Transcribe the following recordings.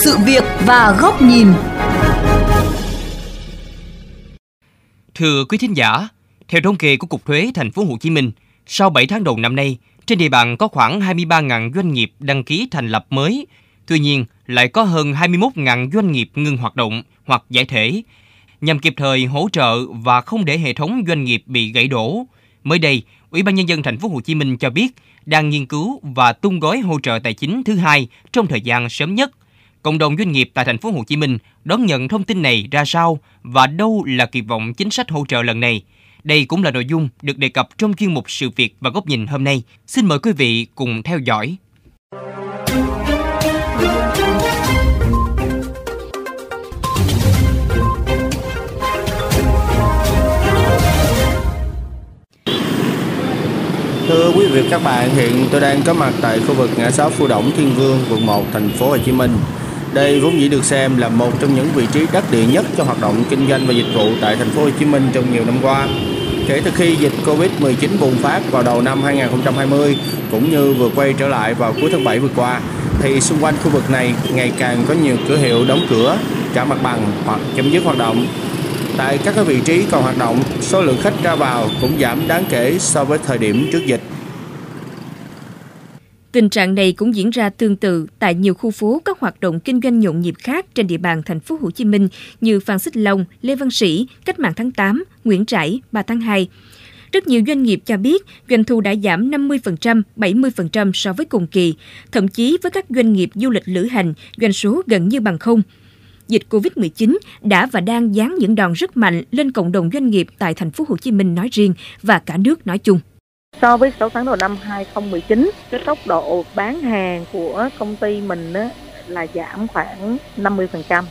sự việc và góc nhìn. Thưa quý thính giả, theo thống kê của Cục Thuế Thành phố Hồ Chí Minh, sau 7 tháng đầu năm nay, trên địa bàn có khoảng 23.000 doanh nghiệp đăng ký thành lập mới. Tuy nhiên, lại có hơn 21.000 doanh nghiệp ngừng hoạt động hoặc giải thể. Nhằm kịp thời hỗ trợ và không để hệ thống doanh nghiệp bị gãy đổ, mới đây, Ủy ban nhân dân thành phố Hồ Chí Minh cho biết đang nghiên cứu và tung gói hỗ trợ tài chính thứ hai trong thời gian sớm nhất. Cộng đồng doanh nghiệp tại thành phố Hồ Chí Minh đón nhận thông tin này ra sao và đâu là kỳ vọng chính sách hỗ trợ lần này? Đây cũng là nội dung được đề cập trong chuyên mục sự việc và góc nhìn hôm nay. Xin mời quý vị cùng theo dõi. Thưa quý vị các bạn, hiện tôi đang có mặt tại khu vực ngã sáu Phú Động Thiên Vương, quận 1, thành phố Hồ Chí Minh. Đây vốn dĩ được xem là một trong những vị trí đắc địa nhất cho hoạt động kinh doanh và dịch vụ tại thành phố Hồ Chí Minh trong nhiều năm qua. Kể từ khi dịch Covid-19 bùng phát vào đầu năm 2020 cũng như vừa quay trở lại vào cuối tháng 7 vừa qua thì xung quanh khu vực này ngày càng có nhiều cửa hiệu đóng cửa, trả mặt bằng hoặc chấm dứt hoạt động. Tại các vị trí còn hoạt động, số lượng khách ra vào cũng giảm đáng kể so với thời điểm trước dịch. Tình trạng này cũng diễn ra tương tự tại nhiều khu phố các hoạt động kinh doanh nhộn nhịp khác trên địa bàn thành phố Hồ Chí Minh như Phan Xích Long, Lê Văn Sĩ, Cách mạng tháng 8, Nguyễn Trãi, 3 tháng 2. Rất nhiều doanh nghiệp cho biết doanh thu đã giảm 50%, 70% so với cùng kỳ, thậm chí với các doanh nghiệp du lịch lữ hành, doanh số gần như bằng không. Dịch Covid-19 đã và đang giáng những đòn rất mạnh lên cộng đồng doanh nghiệp tại thành phố Hồ Chí Minh nói riêng và cả nước nói chung. So với 6 tháng đầu năm 2019, cái tốc độ bán hàng của công ty mình á, là giảm khoảng 50%.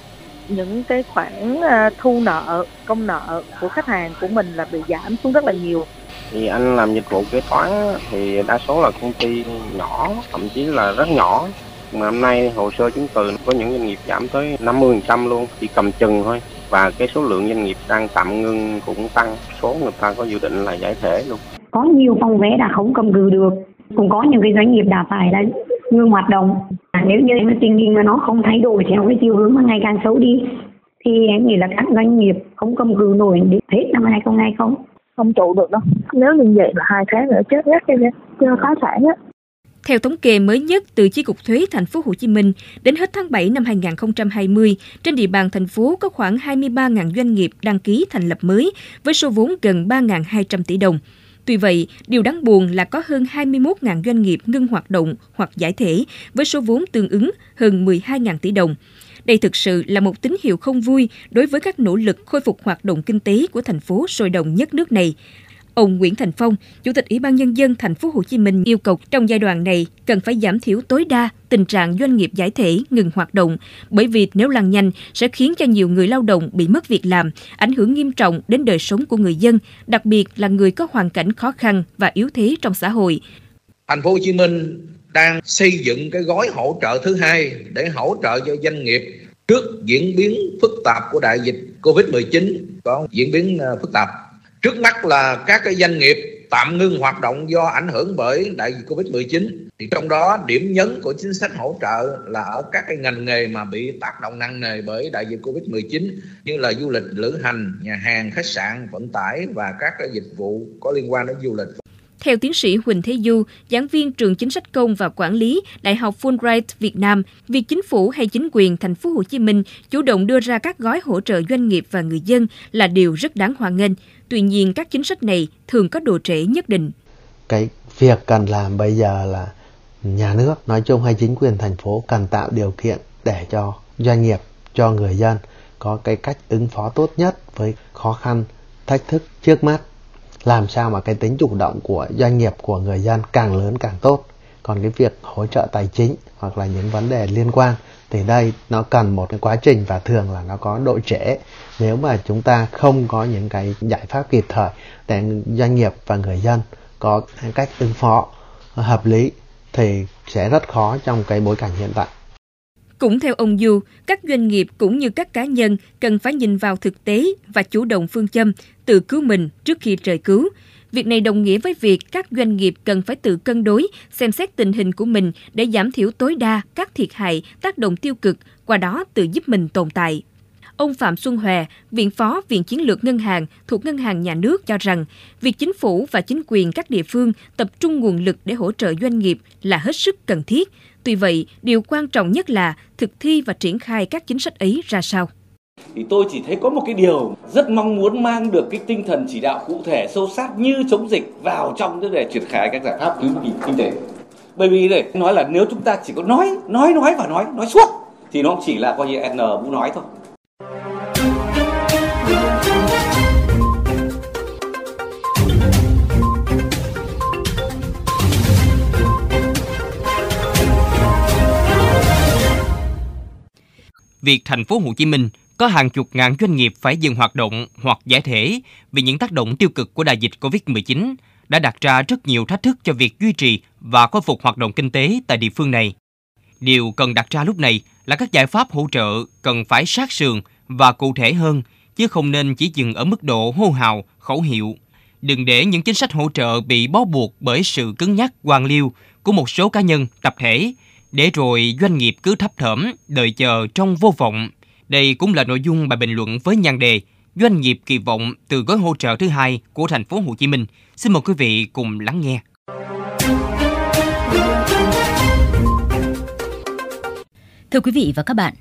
Những cái khoản à, thu nợ, công nợ của khách hàng của mình là bị giảm xuống rất là nhiều. Thì anh làm dịch vụ kế toán thì đa số là công ty nhỏ, thậm chí là rất nhỏ. Mà hôm nay hồ sơ chứng từ có những doanh nghiệp giảm tới 50% luôn, chỉ cầm chừng thôi. Và cái số lượng doanh nghiệp đang tạm ngưng cũng tăng, số người ta có dự định là giải thể luôn có nhiều phòng vé đã không cầm cự được. Cũng có những cái doanh nghiệp đã phải là ngưng hoạt động. À, nếu như mà tình hình mà nó không thay đổi theo cái chiều hướng mà ngày càng xấu đi thì em nghĩ là các doanh nghiệp không cầm cự nổi đến hết năm 2020 không không. Trụ được đâu. Nếu như vậy là hai tháng nữa chết ngắt cái cho phá sản á. Theo thống kê mới nhất từ Chi cục Thuế thành phố Hồ Chí Minh, đến hết tháng 7 năm 2020, trên địa bàn thành phố có khoảng 23.000 doanh nghiệp đăng ký thành lập mới với số vốn gần 3.200 tỷ đồng. Tuy vậy, điều đáng buồn là có hơn 21.000 doanh nghiệp ngưng hoạt động hoặc giải thể với số vốn tương ứng hơn 12.000 tỷ đồng. Đây thực sự là một tín hiệu không vui đối với các nỗ lực khôi phục hoạt động kinh tế của thành phố sôi động nhất nước này. Ông Nguyễn Thành Phong, Chủ tịch Ủy ban nhân dân thành phố Hồ Chí Minh yêu cầu trong giai đoạn này cần phải giảm thiểu tối đa tình trạng doanh nghiệp giải thể ngừng hoạt động, bởi vì nếu lăn nhanh sẽ khiến cho nhiều người lao động bị mất việc làm, ảnh hưởng nghiêm trọng đến đời sống của người dân, đặc biệt là người có hoàn cảnh khó khăn và yếu thế trong xã hội. Thành phố Hồ Chí Minh đang xây dựng cái gói hỗ trợ thứ hai để hỗ trợ cho doanh nghiệp trước diễn biến phức tạp của đại dịch Covid-19 có diễn biến ờ, phức tạp. Trước mắt là các cái doanh nghiệp tạm ngưng hoạt động do ảnh hưởng bởi đại dịch Covid-19 thì trong đó điểm nhấn của chính sách hỗ trợ là ở các cái ngành nghề mà bị tác động nặng nề bởi đại dịch Covid-19 như là du lịch, lữ hành, nhà hàng, khách sạn, vận tải và các cái dịch vụ có liên quan đến du lịch. Theo tiến sĩ Huỳnh Thế Du, giảng viên trường chính sách công và quản lý Đại học Fulbright Việt Nam, việc chính phủ hay chính quyền thành phố Hồ Chí Minh chủ động đưa ra các gói hỗ trợ doanh nghiệp và người dân là điều rất đáng hoan nghênh. Tuy nhiên, các chính sách này thường có độ trễ nhất định. Cái việc cần làm bây giờ là nhà nước nói chung hay chính quyền thành phố cần tạo điều kiện để cho doanh nghiệp, cho người dân có cái cách ứng phó tốt nhất với khó khăn, thách thức trước mắt làm sao mà cái tính chủ động của doanh nghiệp của người dân càng lớn càng tốt. Còn cái việc hỗ trợ tài chính hoặc là những vấn đề liên quan thì đây nó cần một cái quá trình và thường là nó có độ trễ. Nếu mà chúng ta không có những cái giải pháp kịp thời để doanh nghiệp và người dân có cách ứng phó hợp lý thì sẽ rất khó trong cái bối cảnh hiện tại. Cũng theo ông Du, các doanh nghiệp cũng như các cá nhân cần phải nhìn vào thực tế và chủ động phương châm tự cứu mình trước khi trời cứu. Việc này đồng nghĩa với việc các doanh nghiệp cần phải tự cân đối, xem xét tình hình của mình để giảm thiểu tối đa các thiệt hại, tác động tiêu cực, qua đó tự giúp mình tồn tại. Ông Phạm Xuân Hòe, Viện Phó Viện Chiến lược Ngân hàng thuộc Ngân hàng Nhà nước cho rằng, việc chính phủ và chính quyền các địa phương tập trung nguồn lực để hỗ trợ doanh nghiệp là hết sức cần thiết. Tuy vậy, điều quan trọng nhất là thực thi và triển khai các chính sách ấy ra sao thì tôi chỉ thấy có một cái điều rất mong muốn mang được cái tinh thần chỉ đạo cụ thể, sâu sát như chống dịch vào trong cái để triển khai các giải pháp cứu kinh tế. Bởi vì để nói là nếu chúng ta chỉ có nói nói nói và nói nói suốt, thì nó chỉ là coi như n vũ nói thôi. Việc thành phố Hồ Chí Minh có hàng chục ngàn doanh nghiệp phải dừng hoạt động hoặc giải thể vì những tác động tiêu cực của đại dịch Covid-19 đã đặt ra rất nhiều thách thức cho việc duy trì và khôi phục hoạt động kinh tế tại địa phương này. Điều cần đặt ra lúc này là các giải pháp hỗ trợ cần phải sát sườn và cụ thể hơn, chứ không nên chỉ dừng ở mức độ hô hào, khẩu hiệu. Đừng để những chính sách hỗ trợ bị bó buộc bởi sự cứng nhắc, quan liêu của một số cá nhân, tập thể, để rồi doanh nghiệp cứ thấp thởm, đợi chờ trong vô vọng đây cũng là nội dung bài bình luận với nhan đề Doanh nghiệp kỳ vọng từ gói hỗ trợ thứ hai của thành phố Hồ Chí Minh. Xin mời quý vị cùng lắng nghe. Thưa quý vị và các bạn,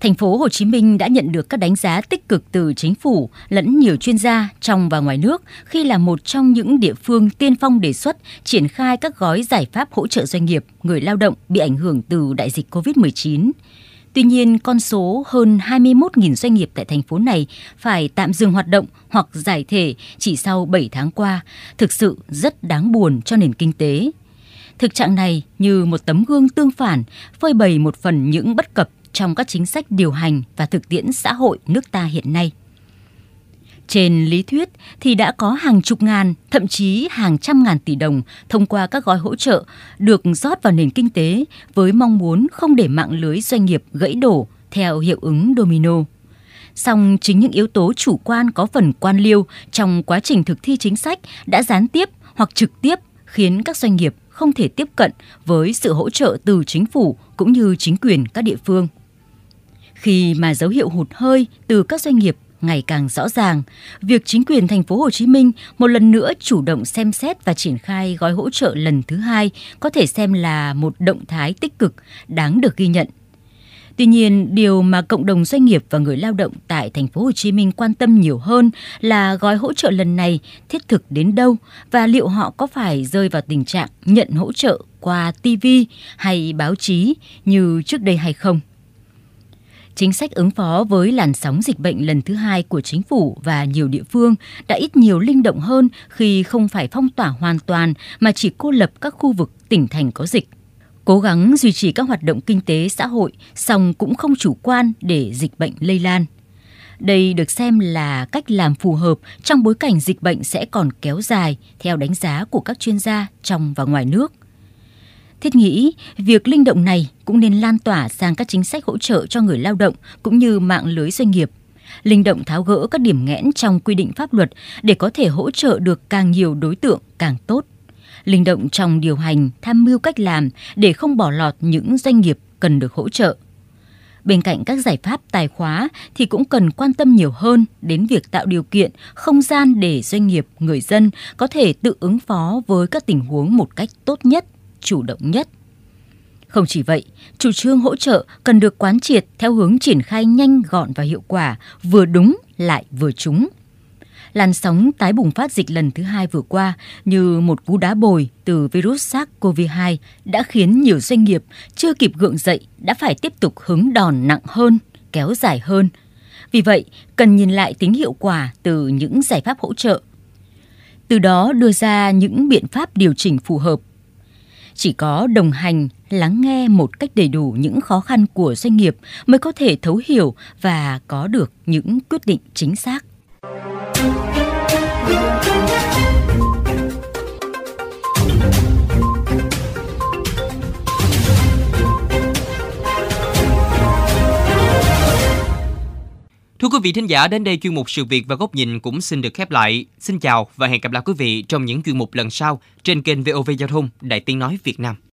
thành phố Hồ Chí Minh đã nhận được các đánh giá tích cực từ chính phủ lẫn nhiều chuyên gia trong và ngoài nước khi là một trong những địa phương tiên phong đề xuất triển khai các gói giải pháp hỗ trợ doanh nghiệp, người lao động bị ảnh hưởng từ đại dịch COVID-19. Tuy nhiên, con số hơn 21.000 doanh nghiệp tại thành phố này phải tạm dừng hoạt động hoặc giải thể chỉ sau 7 tháng qua, thực sự rất đáng buồn cho nền kinh tế. Thực trạng này như một tấm gương tương phản, phơi bày một phần những bất cập trong các chính sách điều hành và thực tiễn xã hội nước ta hiện nay. Trên lý thuyết thì đã có hàng chục ngàn, thậm chí hàng trăm ngàn tỷ đồng thông qua các gói hỗ trợ được rót vào nền kinh tế với mong muốn không để mạng lưới doanh nghiệp gãy đổ theo hiệu ứng domino. Song chính những yếu tố chủ quan có phần quan liêu trong quá trình thực thi chính sách đã gián tiếp hoặc trực tiếp khiến các doanh nghiệp không thể tiếp cận với sự hỗ trợ từ chính phủ cũng như chính quyền các địa phương. Khi mà dấu hiệu hụt hơi từ các doanh nghiệp ngày càng rõ ràng, việc chính quyền thành phố Hồ Chí Minh một lần nữa chủ động xem xét và triển khai gói hỗ trợ lần thứ hai có thể xem là một động thái tích cực đáng được ghi nhận. Tuy nhiên, điều mà cộng đồng doanh nghiệp và người lao động tại thành phố Hồ Chí Minh quan tâm nhiều hơn là gói hỗ trợ lần này thiết thực đến đâu và liệu họ có phải rơi vào tình trạng nhận hỗ trợ qua TV hay báo chí như trước đây hay không. Chính sách ứng phó với làn sóng dịch bệnh lần thứ hai của chính phủ và nhiều địa phương đã ít nhiều linh động hơn khi không phải phong tỏa hoàn toàn mà chỉ cô lập các khu vực tỉnh thành có dịch. Cố gắng duy trì các hoạt động kinh tế xã hội, song cũng không chủ quan để dịch bệnh lây lan. Đây được xem là cách làm phù hợp trong bối cảnh dịch bệnh sẽ còn kéo dài theo đánh giá của các chuyên gia trong và ngoài nước – Thiết nghĩ, việc linh động này cũng nên lan tỏa sang các chính sách hỗ trợ cho người lao động cũng như mạng lưới doanh nghiệp. Linh động tháo gỡ các điểm nghẽn trong quy định pháp luật để có thể hỗ trợ được càng nhiều đối tượng càng tốt. Linh động trong điều hành, tham mưu cách làm để không bỏ lọt những doanh nghiệp cần được hỗ trợ. Bên cạnh các giải pháp tài khóa thì cũng cần quan tâm nhiều hơn đến việc tạo điều kiện, không gian để doanh nghiệp, người dân có thể tự ứng phó với các tình huống một cách tốt nhất chủ động nhất. Không chỉ vậy, chủ trương hỗ trợ cần được quán triệt theo hướng triển khai nhanh gọn và hiệu quả, vừa đúng lại vừa trúng. Làn sóng tái bùng phát dịch lần thứ hai vừa qua như một cú đá bồi từ virus SARS-CoV-2 đã khiến nhiều doanh nghiệp chưa kịp gượng dậy đã phải tiếp tục hứng đòn nặng hơn, kéo dài hơn. Vì vậy, cần nhìn lại tính hiệu quả từ những giải pháp hỗ trợ. Từ đó đưa ra những biện pháp điều chỉnh phù hợp chỉ có đồng hành, lắng nghe một cách đầy đủ những khó khăn của doanh nghiệp mới có thể thấu hiểu và có được những quyết định chính xác. Vị thính giả, đến đây chuyên mục sự việc và góc nhìn cũng xin được khép lại. Xin chào và hẹn gặp lại quý vị trong những chuyên mục lần sau trên kênh VOV Giao thông Đại Tiếng Nói Việt Nam.